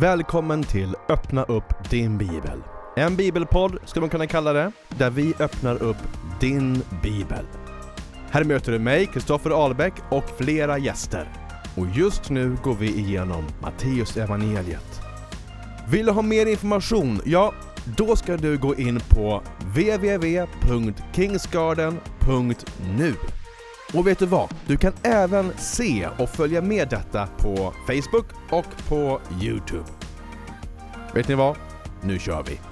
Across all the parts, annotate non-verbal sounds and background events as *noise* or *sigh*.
Välkommen till Öppna upp din bibel. En bibelpodd skulle man kunna kalla det, där vi öppnar upp din bibel. Här möter du mig, Kristoffer Albeck och flera gäster. Och just nu går vi igenom Matteus evangeliet. Vill du ha mer information? Ja, då ska du gå in på www.kingsgarden.nu. Och vet du vad? Du kan även se och följa med detta på Facebook och på Youtube. Vet ni vad? Nu kör vi!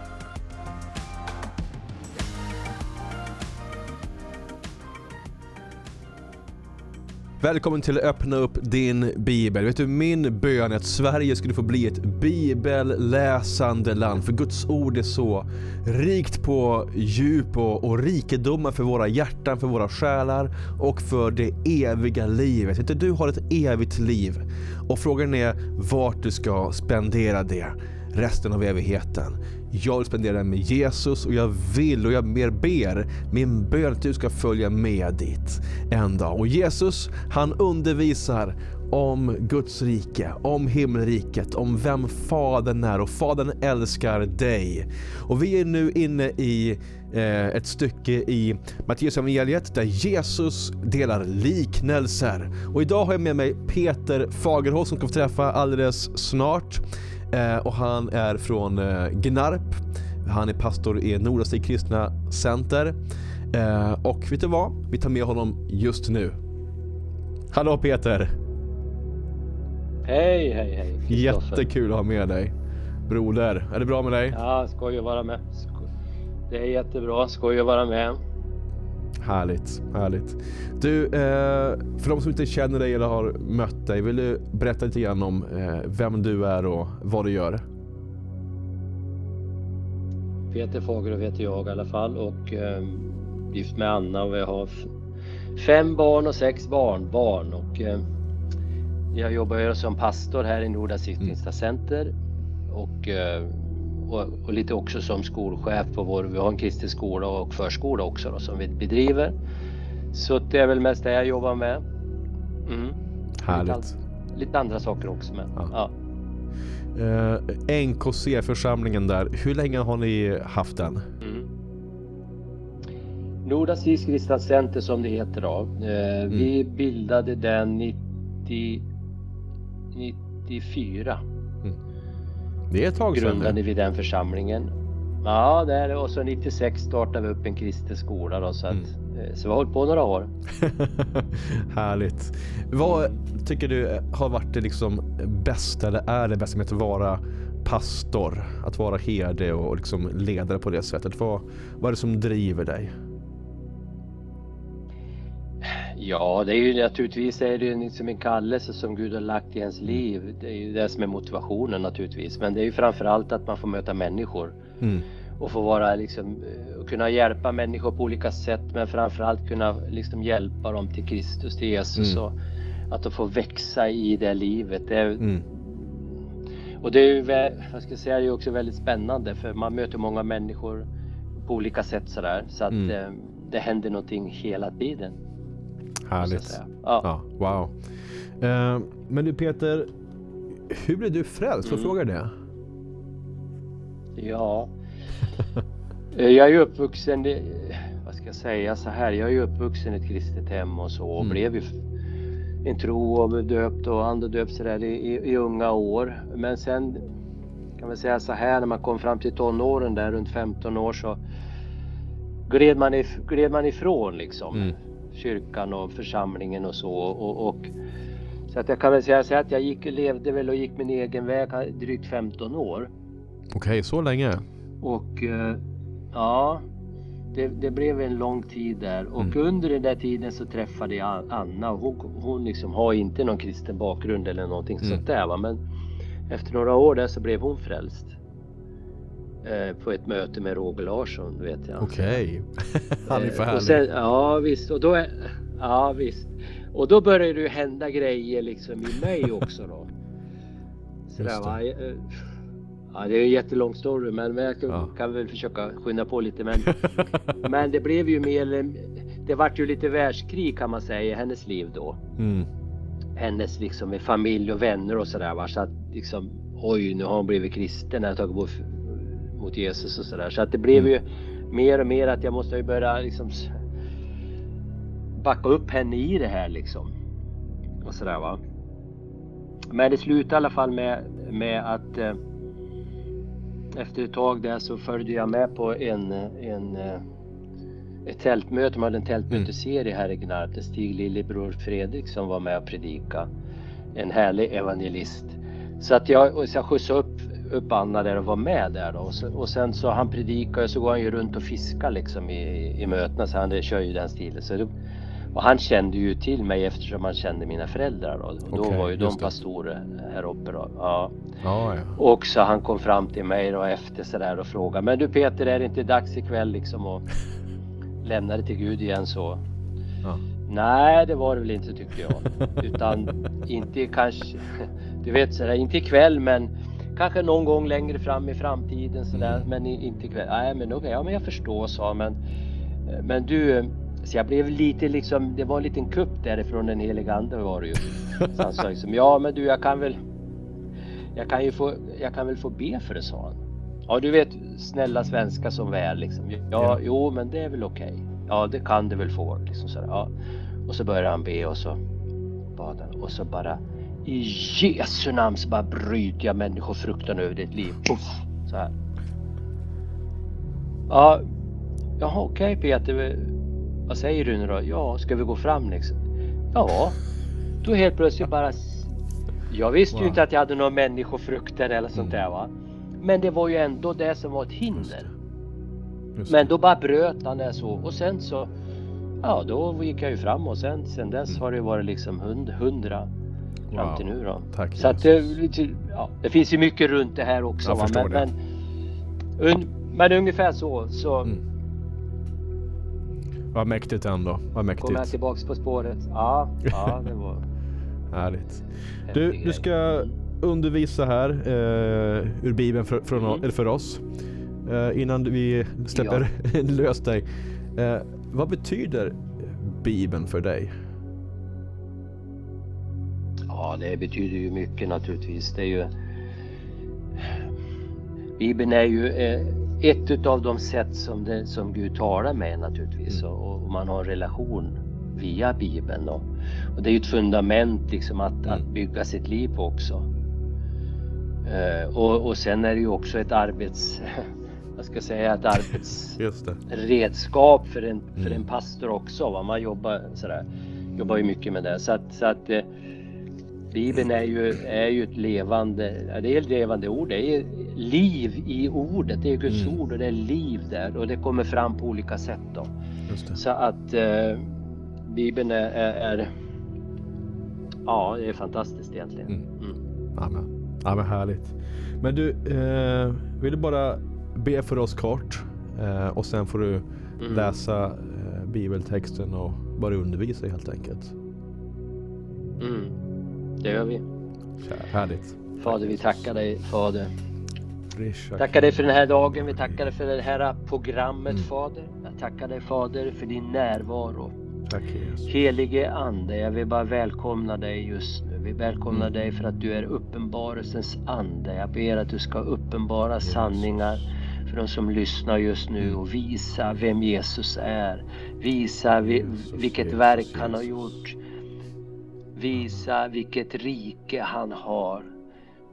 Välkommen till öppna upp din bibel. Vet du, min bön är att Sverige skulle få bli ett bibelläsande land. För Guds ord är så rikt på djup och, och rikedomar för våra hjärtan, för våra själar och för det eviga livet. Vet du, du har ett evigt liv och frågan är vart du ska spendera det resten av evigheten. Jag vill spendera den med Jesus och jag vill och jag mer ber min bön att du ska följa med dit en dag. Och Jesus han undervisar om Guds rike, om himmelriket, om vem Fadern är och Fadern älskar dig. Och vi är nu inne i eh, ett stycke i Matteus evangeliet där Jesus delar liknelser. Och idag har jag med mig Peter Fagerholm som kommer få träffa alldeles snart. Eh, och han är från eh, Gnarp. Han är pastor i Nordanstig kristna center. Eh, och vet du vad? Vi tar med honom just nu. Hallå Peter! Hej, hej, hej. Jättekul att ha med dig. Broder, är det bra med dig? Ja, skoj att vara med. Det är jättebra, skoj att vara med. Härligt, härligt. Du, eh, för de som inte känner dig eller har mött dig, vill du berätta lite grann om eh, vem du är och vad du gör? Peter Fagerlöf heter jag i alla fall och eh, gift med Anna och vi har fem barn och sex barnbarn. Och, eh, jag jobbar som pastor här i Norda Kristna Center och, eh, och, och lite också som skolchef på vår, vi har en kristen skola och förskola också då, som vi bedriver. Så det är väl mest det jag jobbar med. Mm. Lite, Härligt. an- lite andra saker också men Ja. ja. Eh, NKC-församlingen där, hur länge har ni haft den? Mm. Nordastigs kristna center som det heter då. Eh, Vi bildade den 90, 94. Det är ett tag sedan Grundade vi den församlingen. Ja, det är det. Och så 96 startade vi upp en kristen skola då. Så, att, eh, så vi har hållit på några år. *laughs* Härligt. Vad tycker du har varit det liksom bästa eller är det bästa med att vara pastor? Att vara herde och liksom ledare på det sättet. Vad, vad är det som driver dig? Ja, det är ju naturligtvis är det ju liksom en kallelse som Gud har lagt i ens liv. Det är ju det som är motivationen naturligtvis. Men det är ju framförallt att man får möta människor. Mm. och få vara liksom kunna hjälpa människor på olika sätt men framförallt kunna liksom hjälpa dem till Kristus, till Jesus Mm. och att de får växa i det livet. Det är, Mm. Och det är ju, vad ska jag säga, det är också väldigt spännande för man möter många människor på olika sätt sådär så att Mm. eh, det händer någonting hela tiden. Härligt. Ja. Ja, wow. Eh, men du Peter, hur blev du frälst? Får Mm. fråga det? Ja. *laughs* Eh, Jag är ju uppvuxen, vad ska jag säga så här, jag är ju uppvuxen i ett kristet hem och så och Mm. blev ju en tro och döpt och andedöpt sådär i, i, i unga år. Men sen kan man säga så här när man kom fram till tonåren där runt 15 år så gled man, if, gled man ifrån liksom Mm. Kyrkan och församlingen och så och, och så att jag kan väl säga så att jag gick, levde väl och gick min egen väg drygt 15 år. Okej, så länge? Och eh, ja, det, det blev en lång tid där och Mm. under den där tiden så träffade jag Anna och hon, hon liksom har inte någon kristen bakgrund eller någonting Mm. sånt där va men efter några år där så blev hon frälst. Eh, på ett möte med Roger Larsson vet jag. Okej. *laughs* Han är för Eh, och härlig. sen, Ja visst och då är, Ja visst. Och då började det hända grejer liksom i mig *laughs* också då. Så Just där, det. va? Eh, Ja det är en jättelång story men jag kan, Ja. kan väl försöka skynda på lite men *laughs* Men det blev ju mer Det vart ju lite världskrig kan man säga i hennes liv då. Mm. Hennes liksom med familj och vänner och sådär va. Så att liksom oj nu har hon blivit kristen, jag har tagit bort mot Jesus och sådär. Så att det blev ju mer och mer att jag måste ju börja liksom backa upp henne i det här liksom. Och sådär va. Men det slutade i alla fall med, med att eh, efter ett tag där så följde jag med på en, en eh, ett tältmöte, de hade en tältmötesserie här i Gnarp Stig Lillebror Fredrik som var med och predika. En härlig evangelist. Så att jag, så jag skjutsade upp, upp Anna där och var med där då. Och, så, och sen så han predikar och så går han ju runt och fiskar liksom i, i mötena så han kör ju den stilen. Så det, och han kände ju till mig eftersom han kände mina föräldrar då. Och Okej, då var ju de det. pastorer här uppe då. Ja. Ja, ja. Och så han kom fram till mig då efter sådär och frågade Men du Peter är det inte dags ikväll liksom att *laughs* lämna det till Gud igen så? Ja. Nej det var det väl inte tyckte jag. Utan *laughs* inte kanske Du vet sådär inte ikväll men Kanske någon gång längre fram i framtiden sådär Mm. men inte ikväll. Nej men okej, ja men jag förstår sa men Men du så jag blev lite liksom, det var en liten kupp därifrån den heliga ande var det ju. Så han sa liksom, ja men du jag kan väl jag kan ju få, jag kan väl få be för det sa han. Ja du vet snälla svenska som väl liksom. Ja, Ja. jo men det är väl okej. Ja det kan du väl få liksom sådär. Ja. Och så börjar han be och så bad han och så bara i Jesu namn så bara bryter jag människofruktan över ditt liv. Puff, så här. Ja, jaha okej Peter. Vad säger du nu då? Ja, ska vi gå fram liksom? Ja, då helt plötsligt bara jag visste Wow. ju inte att jag hade några människofrukter eller sånt där va. Men det var ju ändå det som var ett hinder. Men då bara bröt han det så och sen så Ja då gick jag ju fram och sen, sen dess Mm. har det varit liksom hund, hundra fram till nu då. Tack Så att lite- ja, det finns ju mycket runt det här också. Jag va? men, det. Men, un, men ungefär så, så Mm. Vad mäktigt ändå. Vad kommer jag mäktigt. tillbaks på spåret. Ja, ja det var *laughs* Härligt. Du, grej. du ska undervisa här eh, ur Bibeln för, från, Mm. för oss. Eh, innan vi släpper *laughs* lös dig. Eh, vad betyder Bibeln för dig? Ja, det betyder ju mycket naturligtvis. Det är ju... Bibeln är ju eh, ett utav de sätt som, det, som Gud talar med naturligtvis Mm. och, och man har en relation via Bibeln. Och, och det är ju ett fundament liksom att, Mm. att bygga sitt liv på också. Eh, och, och sen är det ju också ett arbets... *laughs* Vad ska jag säga? Ett arbets *laughs* Just det. redskap för en, för Mm. en pastor också. Va? Man jobbar sådär, jobbar ju mycket med det. Så att, så att eh, Bibeln är ju, är ju ett levande, det är ett levande ord. Det är liv i ordet. Det är Guds Mm. ord och det är liv där och det kommer fram på olika sätt då. Så att eh, Bibeln är, är, är Ja, det är fantastiskt egentligen. Mm. Mm. Ja, men härligt. Men du, eh, vill du bara be för oss kort eh, och sen får du Mm. läsa eh, bibeltexten och bara undervisa helt enkelt. Mm. Det gör vi. Härligt. Fader, vi tackar dig Fader. Tackar dig för den här dagen. Vi tackar dig för det här programmet Mm. Fader. Jag tackar dig Fader för din närvaro. Tack Jesus. Helige Ande, jag vill bara välkomna dig just nu. Vi välkomnar Mm. dig för att du är uppenbarelsens ande. Jag ber att du ska uppenbara Jesus. sanningar för de som lyssnar just nu och visa vem Jesus är. Visa vi, vilket verk han har gjort. Visa vilket rike han har.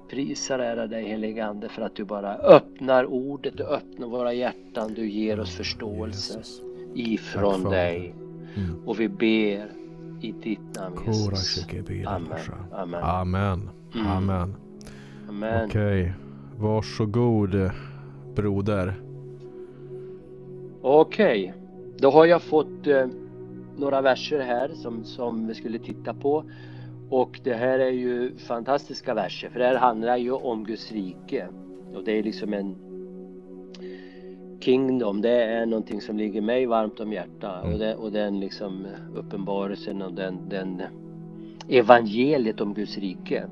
Prisar ära dig helige Ande för att du bara öppnar ordet, du öppnar våra hjärtan, du ger oss förståelse ifrån dig. Mm. Och vi ber i ditt namn Jesus. Amen. Amen. Amen. Mm. Amen. Amen. Okej. Varsågod eh, broder. Okej, då har jag fått eh, några verser här som, som vi skulle titta på. Och det här är ju fantastiska verser för det här handlar ju om Guds rike. Och det är liksom en Kingdom, det är någonting som ligger mig varmt om hjärtat. Mm. Och, det, och den liksom uppenbarelsen och den, den evangeliet om Guds rike.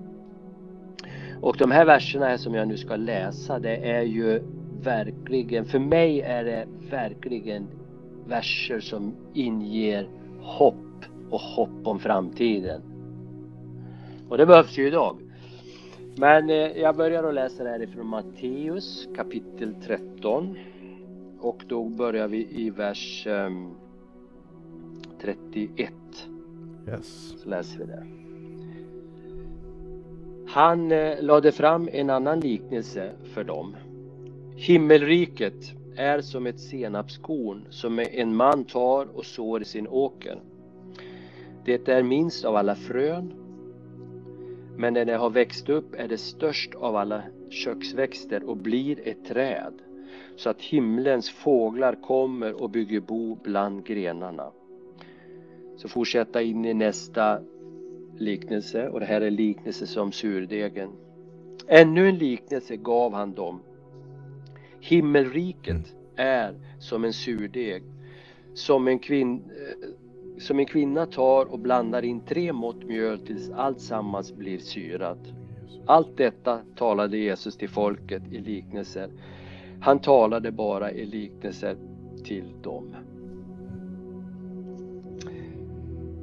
Och de här verserna här som jag nu ska läsa det är ju verkligen, för mig är det verkligen verser som inger hopp och hopp om framtiden. Och det behövs ju idag. Men eh, jag börjar att läsa det här ifrån Matteus kapitel 13. Och då börjar vi i vers eh, 31. Yes. Så läser vi det. Han eh, lade fram en annan liknelse för dem. Himmelriket är som ett senapskorn som en man tar och sår i sin åker. Det är minst av alla frön, men när det har växt upp är det störst av alla köksväxter och blir ett träd, så att himlens fåglar kommer och bygger bo bland grenarna. Så fortsätta in i nästa liknelse och det här är liknelse som surdegen. Ännu en liknelse gav han dem. Himmelriket är som en surdeg som en, kvin eh, som en kvinna tar och blandar in tre mått mjöl tills allt sammans blir syrat. Allt detta talade Jesus till folket i liknelser. Han talade bara i liknelser till dem.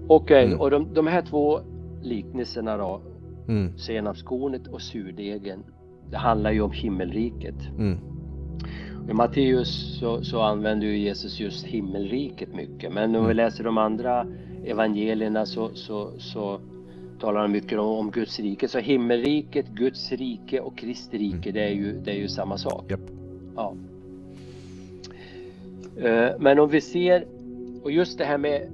Okej, okay, mm. och de, de här två liknelserna då, mm. senapskornet och surdegen, det handlar ju om himmelriket. Mm. I Matteus så, så, använder ju Jesus just himmelriket mycket, men om vi mm. läser de andra evangelierna så, så, så talar han mycket om, om, Guds rike. Så himmelriket, Guds rike och Kristi rike, mm. det, är ju, det är ju samma sak. Yep. Ja. Uh, men om vi ser, och just det här med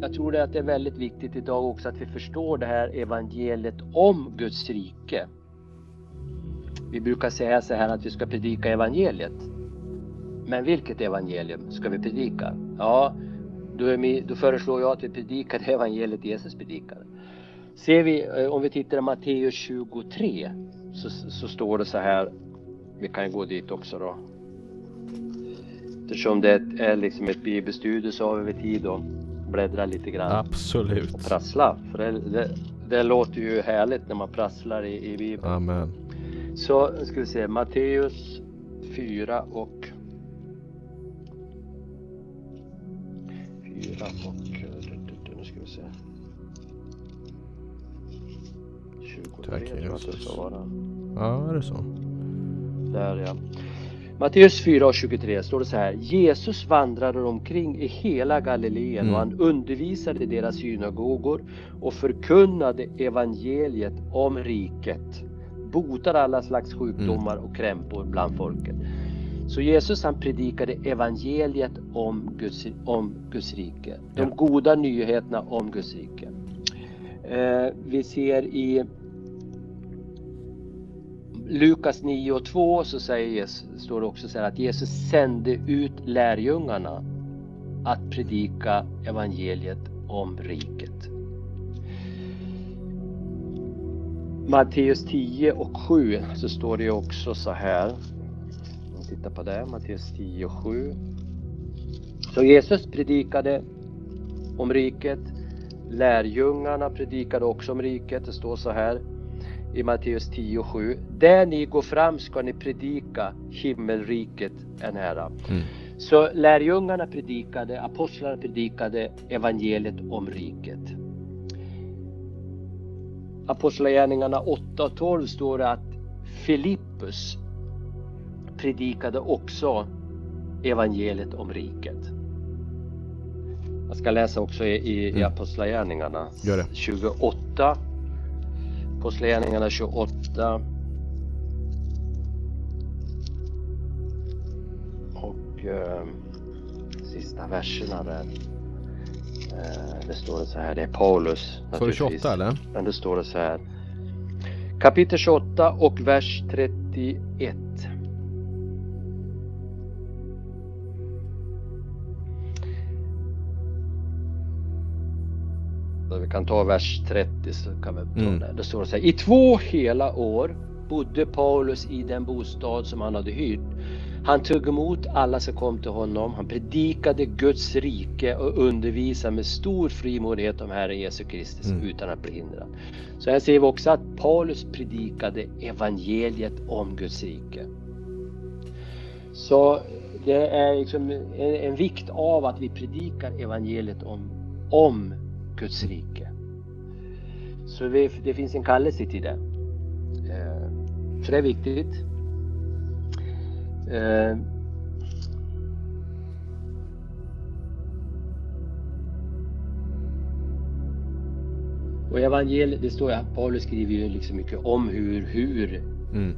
jag tror att det är väldigt viktigt idag också att vi förstår det här evangeliet om Guds rike. Vi brukar säga så här att vi ska predika evangeliet. Men vilket evangelium ska vi predika? Ja, då, är, då föreslår jag att vi predikar det evangeliet Jesus predikar. Ser vi, eh, om vi tittar i Matteus 23 så, så står det så här. Vi kan gå dit också då. Eftersom det är liksom ett bibelstudie så har vi tid att bläddra lite grann. Absolut. Och prassla. För det, det, det låter ju härligt när man prasslar i, i Bibeln. Amen. Så ska vi se, Matteus 4 och 4 och nu ska vi se. 23 Tack, tror jag att det ska vara. Ja, är det så? Där ja. Matteus 4 och 23 står det så här. Jesus vandrade omkring i hela Galileen mm. och han undervisade i deras synagogor och förkunnade evangeliet om riket. Botade alla slags sjukdomar mm. och krämpor bland folket. Så Jesus han predikade evangeliet om Guds, om Guds rike. De goda nyheterna om Guds rike. Eh, vi ser i Lukas 9 och 2 så säger, står det också så här att Jesus sände ut lärjungarna att predika evangeliet om riket. Matteus 10 och 7 så står det också så här. Titta på det, Matteus 10 och 7. Så Jesus predikade om riket. Lärjungarna predikade också om riket. Det står så här i Matteus 10 och 7. Där ni går fram ska ni predika himmelriket är nära. Mm. Så lärjungarna predikade, apostlarna predikade evangeliet om riket. Apostlagärningarna 8 och 12 står det att Filippus predikade också evangeliet om riket. Jag ska läsa också i, i, mm. Apostlagärningarna 28 Apostlagärningarna 28. Och eh, sista verserna där. Eh, det står det så här, det är Paulus. Står det 28 eller? Men det står det så här. Kapitel 28 och vers 31. Vi kan ta vers 30 så kan vi ta mm. det. Det står så här. I två hela år bodde Paulus i den bostad som han hade hyrt. Han tog emot alla som kom till honom. Han predikade Guds rike och undervisade med stor frimodighet om Herren Jesus Kristus mm. utan att bli hindrad. Så här ser vi också att Paulus predikade evangeliet om Guds rike. Så det är liksom en, en vikt av att vi predikar evangeliet om, om Guds rike. Så det finns en kallelse till det. Eh, Så det är viktigt. Eh, och evangeliet, det står ju, Paulus skriver ju liksom mycket om hur, hur mm.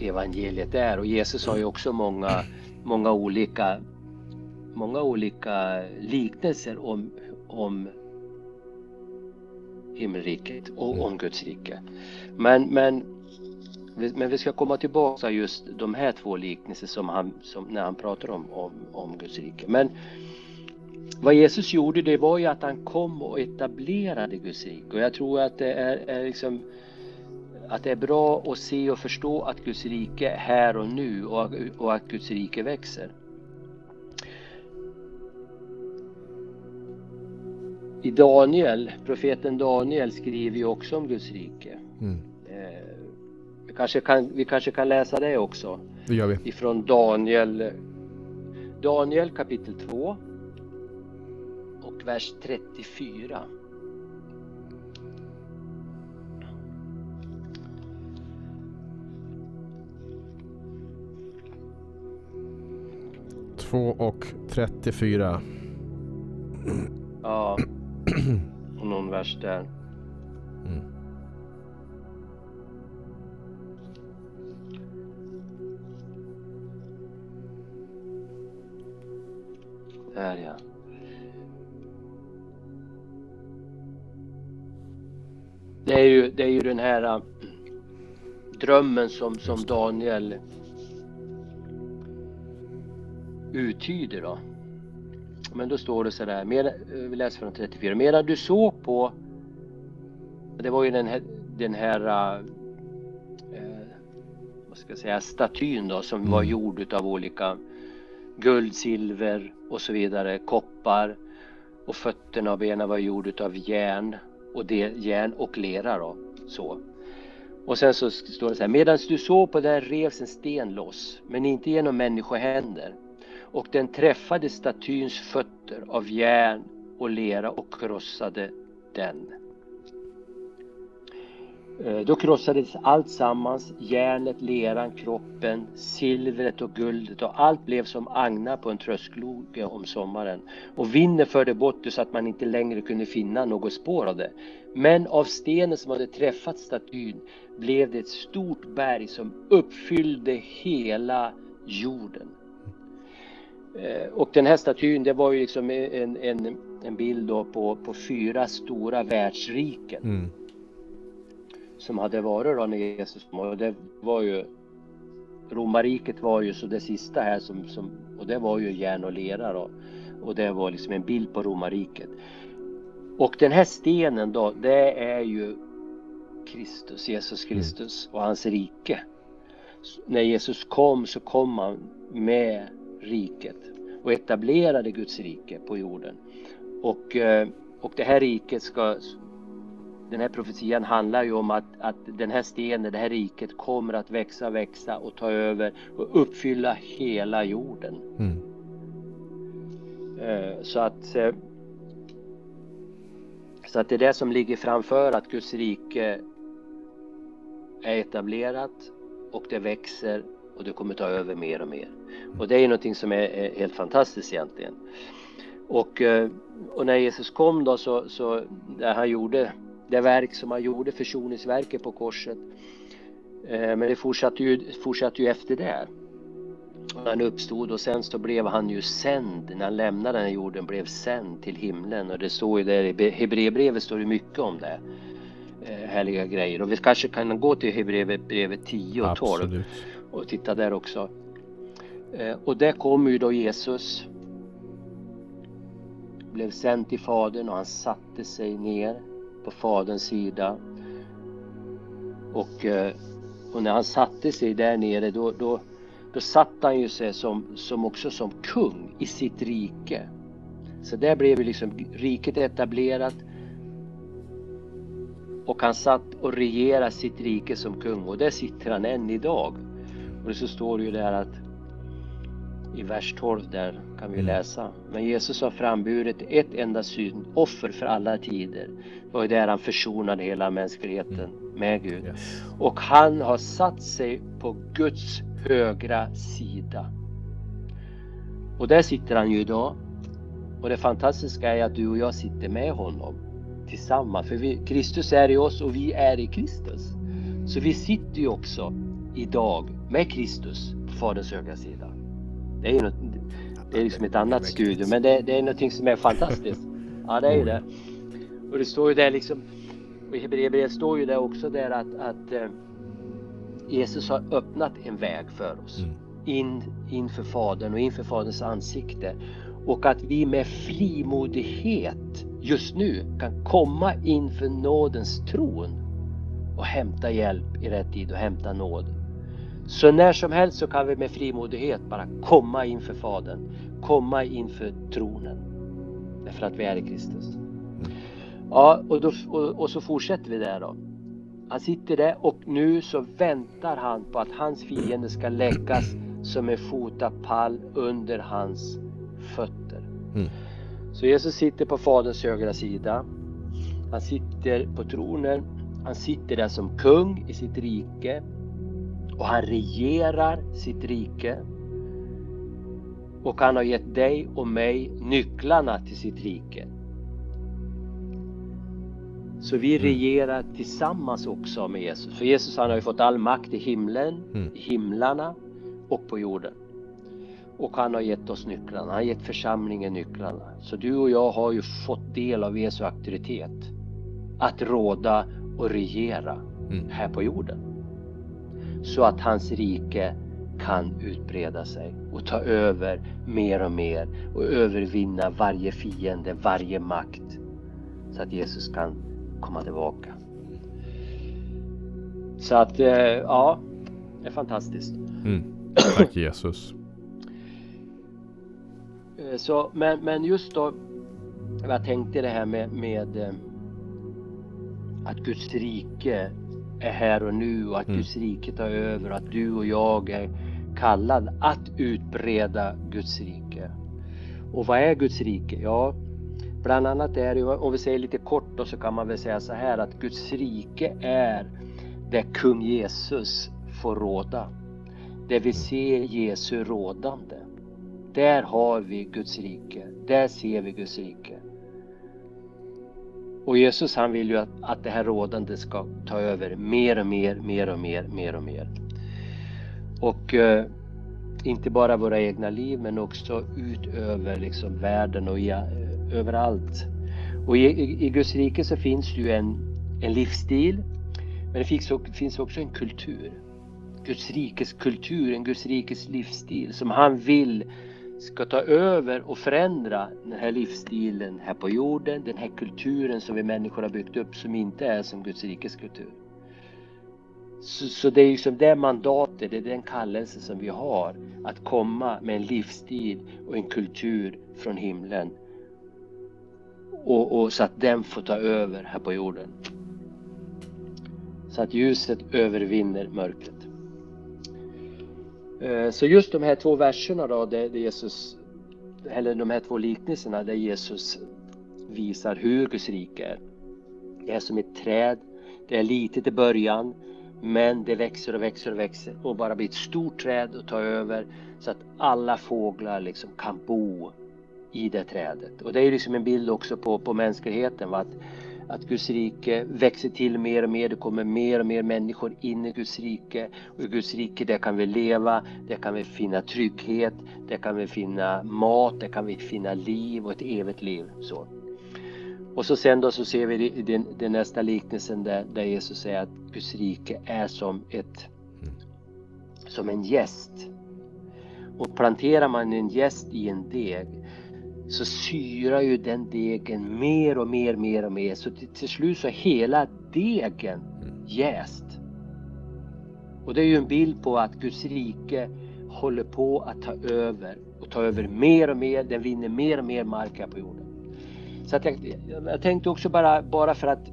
evangeliet är och Jesus har ju också många, många olika många olika liknelser om, om himmelriket och mm. om Guds rike. Men, men, men vi ska komma tillbaka just de här två liknelser som han, som, när han pratar om, om, om Guds rike. Men vad Jesus gjorde det var ju att han kom och etablerade Guds rike och jag tror att det är, är liksom att det är bra att se och förstå att Guds rike är här och nu och, och att Guds rike växer. I Daniel, profeten Daniel skriver ju också om Guds rike. Mm. Eh, vi, kanske kan, vi kanske kan läsa det också. Det gör vi. Ifrån Daniel, Daniel kapitel 2 och vers 34. Två och 34. Ja. *clears throat* Och någon vers där. Mm. Där ja. Det är ju, det är ju den här äh, drömmen som, som Daniel uttyder då. Men då står det så där, med, eh, vi läser från 34. Medan du såg på, det var ju den här, den här eh, vad ska jag säga, statyn då som mm. var gjord utav olika guld, silver och så vidare, koppar och fötterna och benen var gjorda utav järn och det, järn och lera då. Så. Och sen så står det så här, medan du såg på den revs en sten loss, men inte genom människohänder och den träffade statyns fötter av järn och lera och krossade den. Eh, då krossades allt sammans, järnet, leran, kroppen, silvret och guldet och allt blev som agnar på en tröskloge om sommaren. Och vinden förde bort det så att man inte längre kunde finna något spår av det. Men av stenen som hade träffat statyn blev det ett stort berg som uppfyllde hela jorden. Eh, och den här statyn det var ju liksom en, en, en bild då på, på fyra stora världsriken. Mm. Som hade varit då när Jesus kom och det var ju Romarriket var ju så det sista här som, som och det var ju järn och lera då. Och det var liksom en bild på romarriket. Och den här stenen då, det är ju Kristus, Jesus mm. Kristus och hans rike. När Jesus kom så kom han med riket och etablerade Guds rike på jorden. Och, eh, och det här riket ska den här profetian handlar ju om att, att den här stenen, det här riket kommer att växa, växa och ta över och uppfylla hela jorden. Mm. Eh, så att eh, så att det är det som ligger framför att Guds rike är etablerat och det växer och det kommer ta över mer och mer. Och det är ju någonting som är, helt fantastiskt egentligen. Och, eh, och när Jesus kom då så, så det han gjorde det verk som han gjorde, försoningsverket på korset. Eh, men det fortsatte ju, fortsatte ju efter det. Han uppstod och sen så blev han ju sänd, när han lämnade den här jorden, blev sänd till himlen. Och det står ju där i Hebreerbrevet står det mycket om det. Eh, härliga grejer. Och vi kanske kan gå till Hebreerbrevet 10 och 12. Absolut och titta där också. Eh, och där kommer ju då Jesus. Blev sänd till Fadern och han satte sig ner på Faderns sida. Och, eh, och när han satte sig där nere då, då, då satt han ju sig som, som också som kung i sitt rike. Så där blev ju liksom riket etablerat och han satt och regerade sitt rike som kung och där sitter han än idag. Och så står det ju där att i vers 12 där kan vi Mm. läsa. Men Jesus har framburit ett enda syndoffer för alla tider. Det var där han försonade hela mänskligheten med Gud. Yes. Och han har satt sig på Guds högra sida. Och där sitter han ju idag. Och det fantastiska är att du och jag sitter med honom tillsammans. För vi, Kristus är i oss och vi är i Kristus. Så vi sitter ju också idag med Kristus på Faderns högra sida. Det är ju något, det är liksom ett annat studio men det, det är någonting som är fantastiskt. Ja det är ju det. Och det står ju där liksom och i Hebreerbrevet står ju det också där att, att eh, Jesus har öppnat en väg för oss Mm. in inför Fadern och inför Faderns ansikte och att vi med frimodighet just nu kan komma inför nådens tron och hämta hjälp i rätt tid och hämta nåd. Så när som helst så kan vi med frimodighet bara komma inför Fadern, komma inför tronen. Därför att vi är i Kristus. Ja, och, då, och, och så fortsätter vi där då. Han sitter där och nu så väntar han på att hans fiende ska läggas som en fotapall under hans fötter. Mm. Så Jesus sitter på Faderns högra sida. Han sitter på tronen. Han sitter där som kung i sitt rike. Och han regerar sitt rike. Och han har gett dig och mig nycklarna till sitt rike. Så vi Mm. regerar tillsammans också med Jesus. För Jesus han har ju fått all makt i himlen, Mm. i himlarna och på jorden. Och han har gett oss nycklarna. Han har gett församlingen nycklarna. Så du och jag har ju fått del av Jesu auktoritet. Att råda och regera Mm. här på jorden. Så att hans rike kan utbreda sig och ta över mer och mer och övervinna varje fiende, varje makt. Så att Jesus kan komma tillbaka. Så att, eh, ja, det är fantastiskt. Mm. Tack Jesus. Så, men, men just då, jag tänkte det här med, med eh, att Guds rike är här och nu och att Mm. Guds rike tar över och att du och jag är kallad att utbreda Guds rike. Och vad är Guds rike? Ja, bland annat är det, om vi säger lite kort då, så kan man väl säga så här att Guds rike är där kung Jesus får råda. Där vi ser Jesu rådande. Där har vi Guds rike. Där ser vi Guds rike. Och Jesus han vill ju att, att det här rådande ska ta över mer och mer, mer och mer, mer och mer. Och eh, inte bara våra egna liv men också ut över liksom världen och i, eh, överallt. Och i, i, i Guds rike så finns det ju en, en livsstil men det finns, också- finns också en kultur. Guds rikes kultur, en Guds rikes livsstil som han vill ska ta över och förändra den här livsstilen här på jorden, den här kulturen som vi människor har byggt upp som inte är som Guds rikes kultur. Så, så det är liksom det mandatet, det är den kallelse som vi har att komma med en livsstil och en kultur från himlen. Och, och så att den får ta över här på jorden. Så att ljuset övervinner mörkret. Eh, så just de här två verserna då, där där Jesus, eller de här två liknelserna där Jesus visar hur Guds rike är. Det är som ett träd, det är litet i början men det växer och växer och växer och bara blir ett stort träd och tar över så att alla fåglar liksom kan bo i det trädet. Och det är liksom en bild också på, på mänskligheten. Va? Att, att Guds rike växer till mer och mer. Det kommer mer och mer människor in i Guds rike. Och i Guds rike där kan vi leva, där kan vi finna trygghet, där kan vi finna mat, där kan vi finna liv och ett evigt liv. Så. Och så sen då så ser vi den, den nästa liknelsen där, där Jesus säger att Guds rike är som ett som en gäst. Och planterar man en gäst i en deg så syrar ju den degen mer och mer, mer och mer. Så till, till slut så är hela degen jäst. Och det är ju en bild på att Guds rike håller på att ta över och ta över mer och mer. Den vinner mer och mer mark här på jorden. Så att jag, jag tänkte också bara, bara för att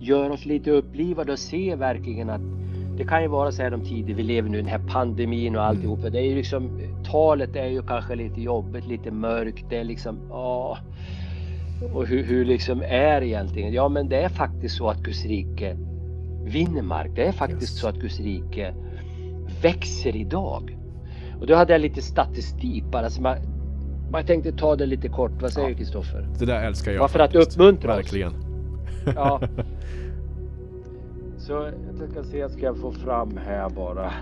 göra oss lite upplivade och se verkligen att det kan ju vara så här de tider vi lever nu, den här pandemin och alltihop. Mm. Det är ju liksom, talet är ju kanske lite jobbigt, lite mörkt. Det är liksom, ja. Och hur, hur liksom är egentligen? Ja, men det är faktiskt så att Guds rike vinner mark. Det är faktiskt yes. så att Guds rike växer idag. Och då hade jag lite statistik bara. Så man, man tänkte ta det lite kort. Vad säger Kristoffer? Ja, det där älskar jag. Varför att uppmuntra Verkligen. oss. Ja. *laughs* Så jag ska se, ska jag få fram här bara.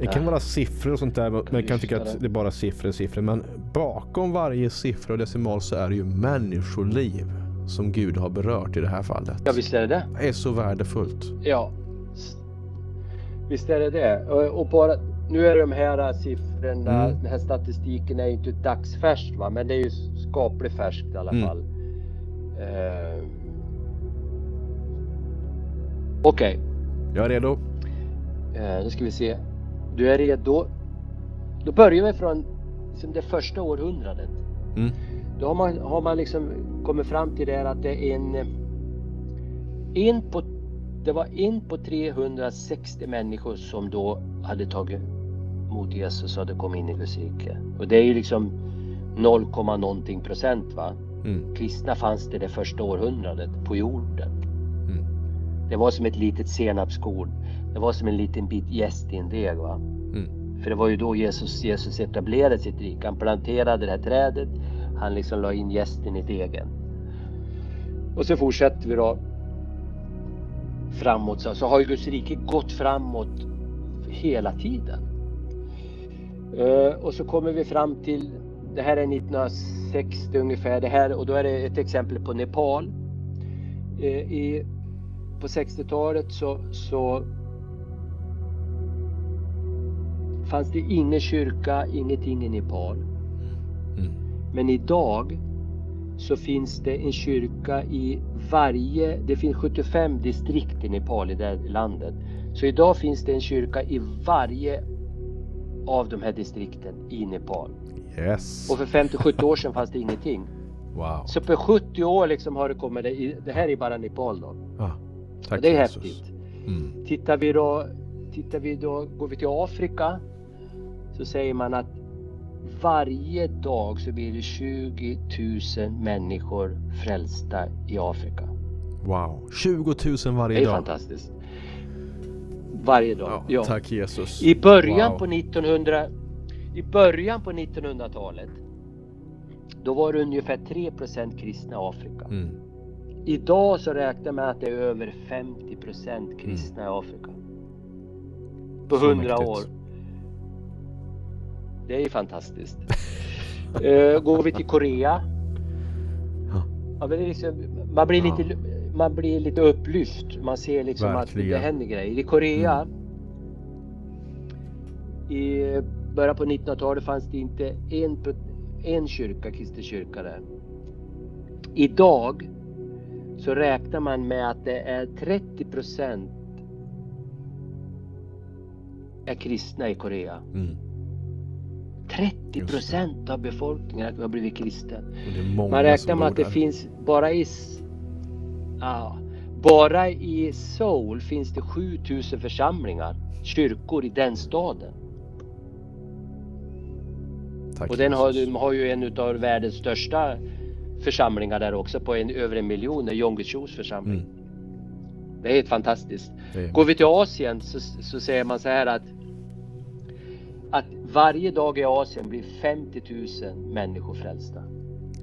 Det kan vara siffror och sånt där. Man kan tycka att det är bara siffror siffror. Men bakom varje siffra och decimal så är det ju människoliv som Gud har berört i det här fallet. Ja, visst är det det. Det är så värdefullt. Ja. Visst är det det. Och bara, nu är de här siffrorna, mm. den här statistiken är ju inte dagsfärsk va, men det är ju skapligt färskt i alla mm. fall. Uh, Okej. Okay. Jag är redo. Uh, nu ska vi se. Du är redo. Då börjar vi från liksom det första århundradet. Mm. Då har man, har man liksom kommit fram till det att det är en, en på, det var en på 360 människor som då hade tagit emot Jesus och hade kommit in i Guds rike. Och det är ju liksom 0, någonting procent va. Mm. Kristna fanns det det första århundradet på jorden. Det var som ett litet senapskorn. Det var som en liten bit jäst i en deg va. Mm. För det var ju då Jesus, Jesus etablerade sitt rike. Han planterade det här trädet. Han liksom la in jästen i degen. Och så fortsätter vi då framåt så, så har ju Guds rike gått framåt hela tiden. Uh, och så kommer vi fram till, det här är 1960 ungefär, det här och då är det ett exempel på Nepal. Uh, i, på 60-talet så, så fanns det ingen kyrka, ingenting i Nepal. Mm. Men idag så finns det en kyrka i varje, det finns 75 distrikt i Nepal i det landet. Så idag finns det en kyrka i varje av de här distrikten i Nepal. Yes. Och för 50-70 år sedan fanns det ingenting. Wow. Så på 70 år liksom har det kommit, det, det här är bara Nepal då. Ah, tack och det är Jesus. häftigt. Mm. Tittar vi då, tittar vi då, går vi till Afrika så säger man att varje dag så blir det 20 000 människor frälsta i Afrika. Wow, 20 000 varje dag. Det är dag. fantastiskt. Varje dag. Ja, ja. Tack Jesus. I början wow. på 1900 i början på 1900-talet då var det ungefär 3% kristna i Afrika. Mm. Idag så räknar man att det är över 50% kristna mm. i Afrika. På 100 år. Det är ju fantastiskt. uh, *laughs* går vi till Korea. Ja. det liksom, man, blir ja. lite, man blir lite upplyft. Man ser liksom Verkligen. att det händer grejer. I Korea mm. i början på 1900-talet fanns det inte en, en kyrka, kristen kyrka där. Idag så räknar man med att det är 30 procent är kristna i Korea. Mm. 30 procent av befolkningen har blivit kristen. Man räknar med att det finns bara i ja, bara i Seoul finns det 7000 församlingar, kyrkor i den staden. Tack och den har, har ju en av världens största församlingar där också på en, över en miljon, Yonggi-Chos församling. Mm. Det är helt fantastiskt. Är... Går vi till Asien så, så säger man så här att att varje dag i Asien blir 50 000 människor frälsta.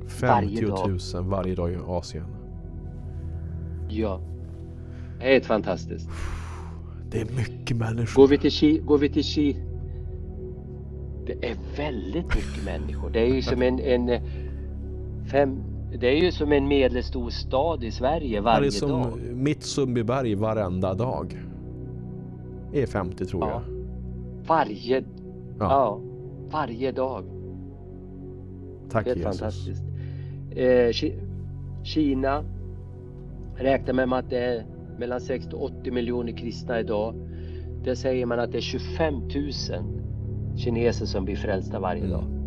50 varje 000 dag. varje dag i Asien. Ja. Det är helt fantastiskt. Det är mycket människor. Går vi till Ki går vi till Ki Det är väldigt mycket människor. Det är ju som en, en fem, det är ju som en medelstor stad i Sverige varje dag. Det är som dag. mitt Sundbyberg varenda dag. Det är 50 tror ja. jag. Varje Ja. ja varje dag. Tack Helt Jesus. fantastiskt. Eh, Kina räknar med att det är mellan 60 och 80 miljoner kristna idag. Där säger man att det är 25 000 kineser som blir frälsta varje mm. dag.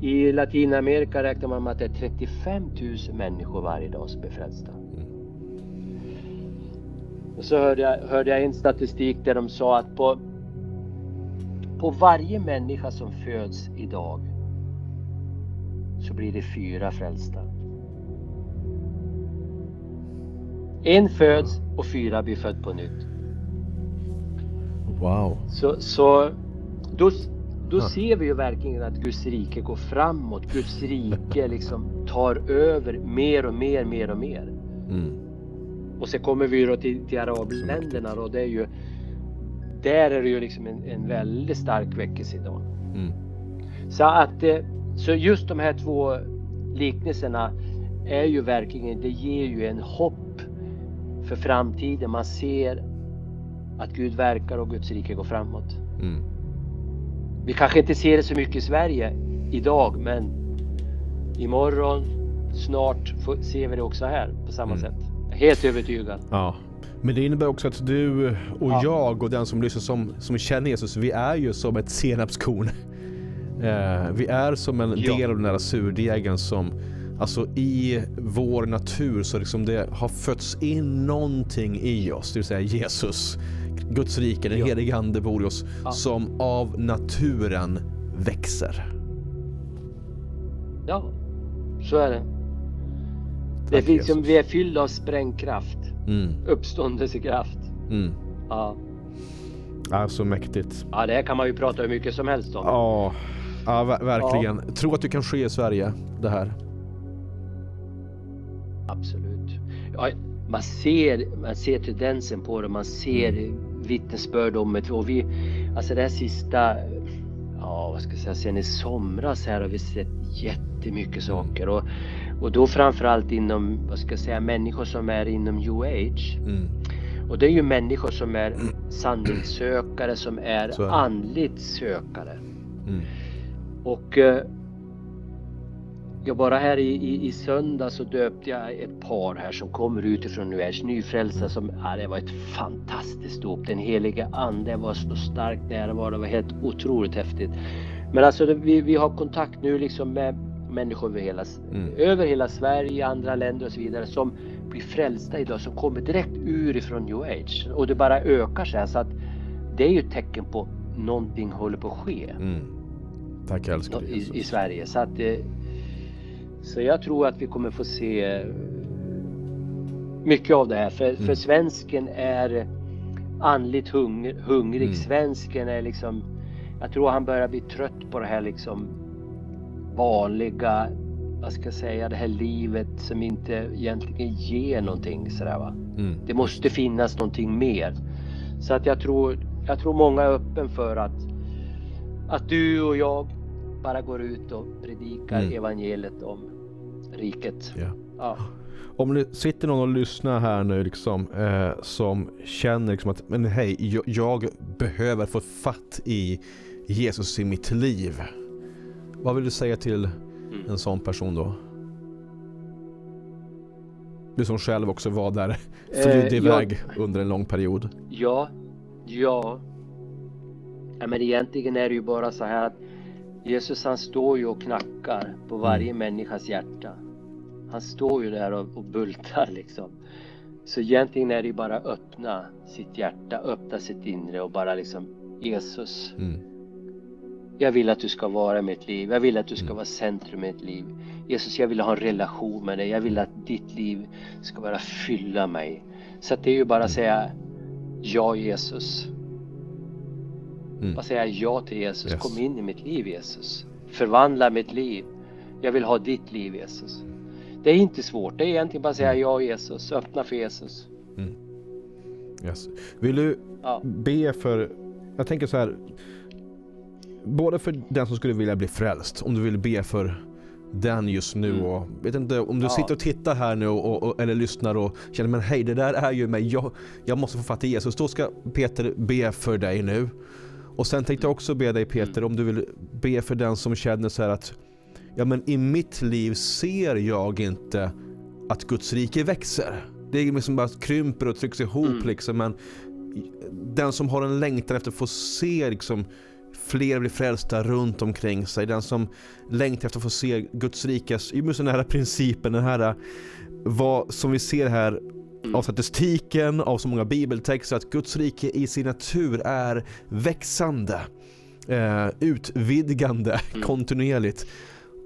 I Latinamerika räknar man med att det är 35 000 människor varje dag som blir frälsta. Mm. Och så hörde jag, hörde jag en statistik där de sa att på, på varje människa som föds idag så blir det fyra frälsta. En föds och fyra blir född på nytt. Wow. Så, så då, då Ja. ser vi ju verkligen att Guds rike går framåt. Guds rike liksom tar över mer och mer, mer och mer. Mm. Och så kommer vi då till, till arabländerna och det är ju där är det ju liksom en, en väldigt stark väckelse idag. Mm. Så att eh, så just de här två liknelserna är ju verkligen, det ger ju en hopp för framtiden. Man ser att Gud verkar och Guds rike går framåt. Mm. Vi kanske inte ser det så mycket i Sverige idag men imorgon snart ser vi det också här på samma Mm. sätt. Helt övertygad. Ja. Men det innebär också att du och Ja. jag och den som lyssnar som, som känner Jesus, vi är ju som ett senapskorn. *laughs* Eh, vi är som en Ja. del av den där surdegen som Alltså i vår natur så liksom det har fötts in någonting i oss, det vill säga Jesus, Guds rike, den Ja. helige Ande bor i oss, Ja. som av naturen växer. Ja, så är det. Det finns som vi är fyllda av sprängkraft, Mm, uppståndelsekraft. mm. Ja. Ja, så mäktigt. ja, det här kan man ju prata hur mycket som helst om. Ja, ja ver- verkligen. Tror att det kan ske i Sverige, det här. Absolut. Ja, man, ser, man ser tendensen på det, man ser Mm. Vittnesbörd om det. Och vi, alltså det här sista, ja vad ska jag säga, sen i somras här har vi sett jättemycket saker. Och, och då framförallt inom, vad ska jag säga, människor som är inom new age. Mm. Och det är ju människor som är sanningssökare, som är andligt sökare. Mm. Och jag bara här i, i, i söndag så döpte jag ett par här som kommer utifrån nu är nyfrälsta som, ja, det var ett fantastiskt dop. Den helige ande var så starkt närvarande, det var helt otroligt häftigt. Men alltså vi, vi har kontakt nu liksom med människor över hela, Mm. över hela Sverige, andra länder och så vidare som blir frälsta idag, som kommer direkt ur ifrån new age. Och det bara ökar så här så att det är ju ett tecken på någonting håller på att ske Mm. Tack älskade i, Jesus. i Sverige. Så, att, eh, så jag tror att vi kommer få se eh, mycket av det här. För, Mm. för svensken är andligt hungr, hungrig. Mm. Svensken är liksom, jag tror han börjar bli trött på det här liksom vanliga, vad ska jag säga, det här livet som inte egentligen ger någonting sådär va. Mm. Det måste finnas någonting mer. Så att jag tror, jag tror många är öppen för att, att du och jag bara går ut och predikar Mm. evangeliet om riket. Ja. Ja. Om det sitter någon och lyssnar här nu liksom, eh, som känner liksom att men hej, jag, jag behöver få fatt i Jesus i mitt liv. Vad vill du säga till Mm. en sån person då? Du som själv också var där, flydde Eh, iväg under en lång period. Ja, ja. ja. Men egentligen är det ju bara så här att Jesus han står ju och knackar på varje människas hjärta. Han står ju där och, och bultar liksom. Så egentligen är det bara att öppna sitt hjärta, öppna sitt inre och bara liksom Jesus, Mm. jag vill att du ska vara i mitt liv. Jag vill att du ska Mm. vara centrum i mitt liv. Jesus, jag vill ha en relation med dig. Jag vill att ditt liv ska bara fylla mig. Så det är ju bara att säga Ja Jesus. Mm. Bara säga ja till Jesus. Yes. Kom in i mitt liv Jesus. Förvandla mitt liv. Jag vill ha ditt liv Jesus. Det är inte svårt. Det är egentligen bara säga ja Jesus. Öppna för Jesus. Yes. Vill du Ja. be för, jag tänker så här, både för den som skulle vilja bli frälst, om du vill be för den just nu Mm. och vet inte om du Ja. sitter och tittar här nu och, och, eller lyssnar och känner men hej det där är ju mig, jag, jag måste få fatta Jesus. Då ska Peter be för dig nu. Och sen tänkte jag också be dig Peter om du vill be för den som känner så här att ja men i mitt liv ser jag inte att Guds rike växer. Det är liksom bara krymper och trycks ihop Mm. liksom men den som har en längtan efter att få se liksom fler bli frälsta runt omkring sig. Den som längtar efter att få se Guds rikes, just den här principen, den här vad som vi ser här Mm. av statistiken, av så många bibeltexter att Guds rike i sin natur är växande, eh, utvidgande Mm. kontinuerligt.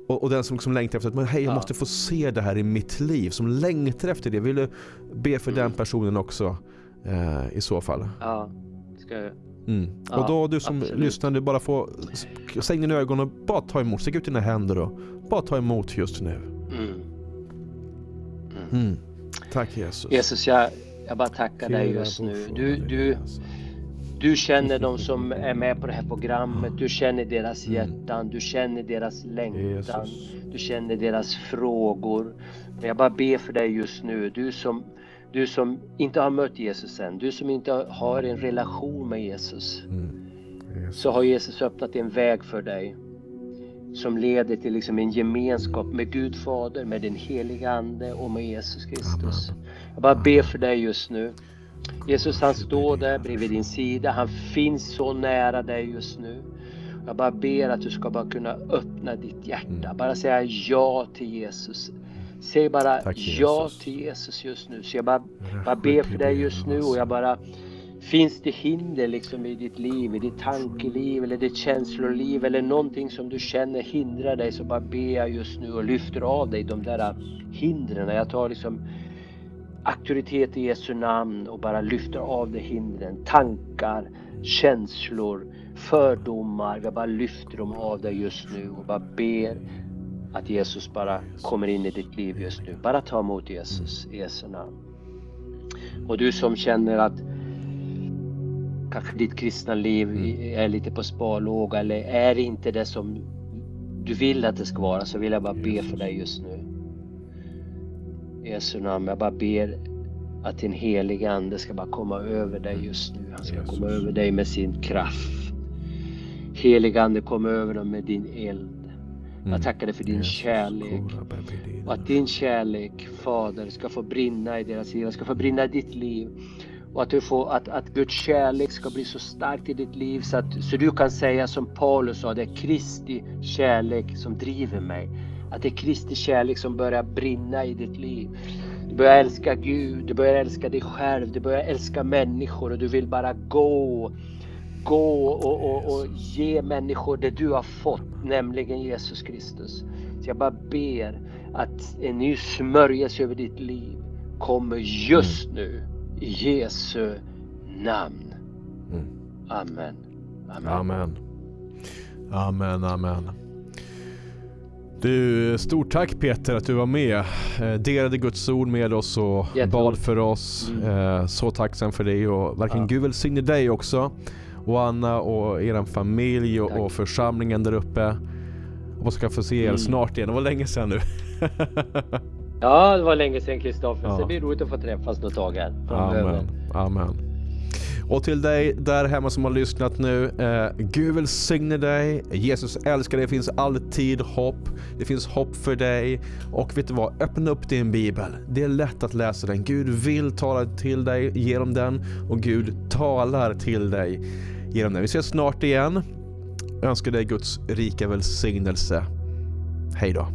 Och, och den som liksom längtar efter att men hej, jag Ja. måste få se det här i mitt liv, som längtar efter det. Vill du be för Mm. den personen också eh, i så fall? Ja, ska jag. Mm. Ja, och då du som absolut. lyssnar, du bara får s- stäng dina ögon och bara ta emot. Sträck ut dina händer och bara ta emot just nu. Mm. Mm. Tack Jesus. Jesus, jag, jag bara tackar dig just nu. Du, du, du känner de som är med på det här programmet. Du känner deras Mm. hjärtan. Du känner deras längtan. Du känner deras frågor. Men jag bara ber för dig just nu. Du som, du som inte har mött Jesus än. Du som inte har en relation med Jesus. Mm. Jesus. Så har Jesus öppnat en väg för dig. Som leder till liksom en gemenskap med Gud Fader, med den heliga Ande och med Jesus Kristus. Jag bara ber för dig just nu. Jesus han står där bredvid din sida. Han finns så nära dig just nu. Jag bara ber att du ska bara kunna öppna ditt hjärta. Mm. Bara säga ja till Jesus. Säg bara Tack, ja Jesus. till Jesus just nu. Så jag bara, bara ber för dig just nu och jag bara Finns det hinder liksom i ditt liv, i ditt tankeliv eller ditt känsloliv eller någonting som du känner hindrar dig så bara ber jag just nu och lyfter av dig de där hindren. Jag tar liksom auktoritet i Jesu namn och bara lyfter av dig hindren. Tankar, känslor, fördomar. Jag bara lyfter dem av dig just nu och bara ber att Jesus bara kommer in i ditt liv just nu. Bara ta emot Jesus i Jesu namn. Och du som känner att kanske ditt kristna liv är lite på sparlåga eller är inte det som du vill att det ska vara så vill jag bara be för dig just nu. I Jesu namn, jag bara ber att din heliga Ande ska bara komma över dig just nu. Han ska komma Jesus. över dig med sin kraft. Heliga Ande, kom över dem med din eld. Mm. Jag tackar dig för din kärlek. Och att din kärlek, Fader, ska få brinna i deras liv, ska få brinna i ditt liv. Och att, du får, att, att Guds kärlek ska bli så stark i ditt liv så att så du kan säga som Paulus sa, det är Kristi kärlek som driver mig. Att det är Kristi kärlek som börjar brinna i ditt liv. Du börjar älska Gud, du börjar älska dig själv, du börjar älska människor och du vill bara gå gå och, och, och ge människor det du har fått, nämligen Jesus Kristus. Så jag bara ber att en ny smörjelse över ditt liv kommer just nu i Jesu namn. Mm. Amen. Amen. Amen. Amen, amen. Du, stort tack Peter att du var med. Eh, Delade Guds ord med oss och Jätteroligt. bad för oss. Eh, Så tacksam för det och verkligen Ja. Gud välsigne dig också. Och Anna och er familj och, och församlingen där uppe. Hoppas ska få se er Mm. snart igen. Det var länge sedan nu. *laughs* Ja, det var länge sedan Kristoffer, Ja. så det blir roligt att få träffas något tag här. Amen. Amen. Och till dig där hemma som har lyssnat nu. Eh, Gud välsigne dig. Jesus älskar dig. Det finns alltid hopp. Det finns hopp för dig. Och vet du vad? Öppna upp din bibel. Det är lätt att läsa den. Gud vill tala till dig genom den. Och Gud talar till dig genom den. Vi ses snart igen. Jag önskar dig Guds rika välsignelse. Hej då.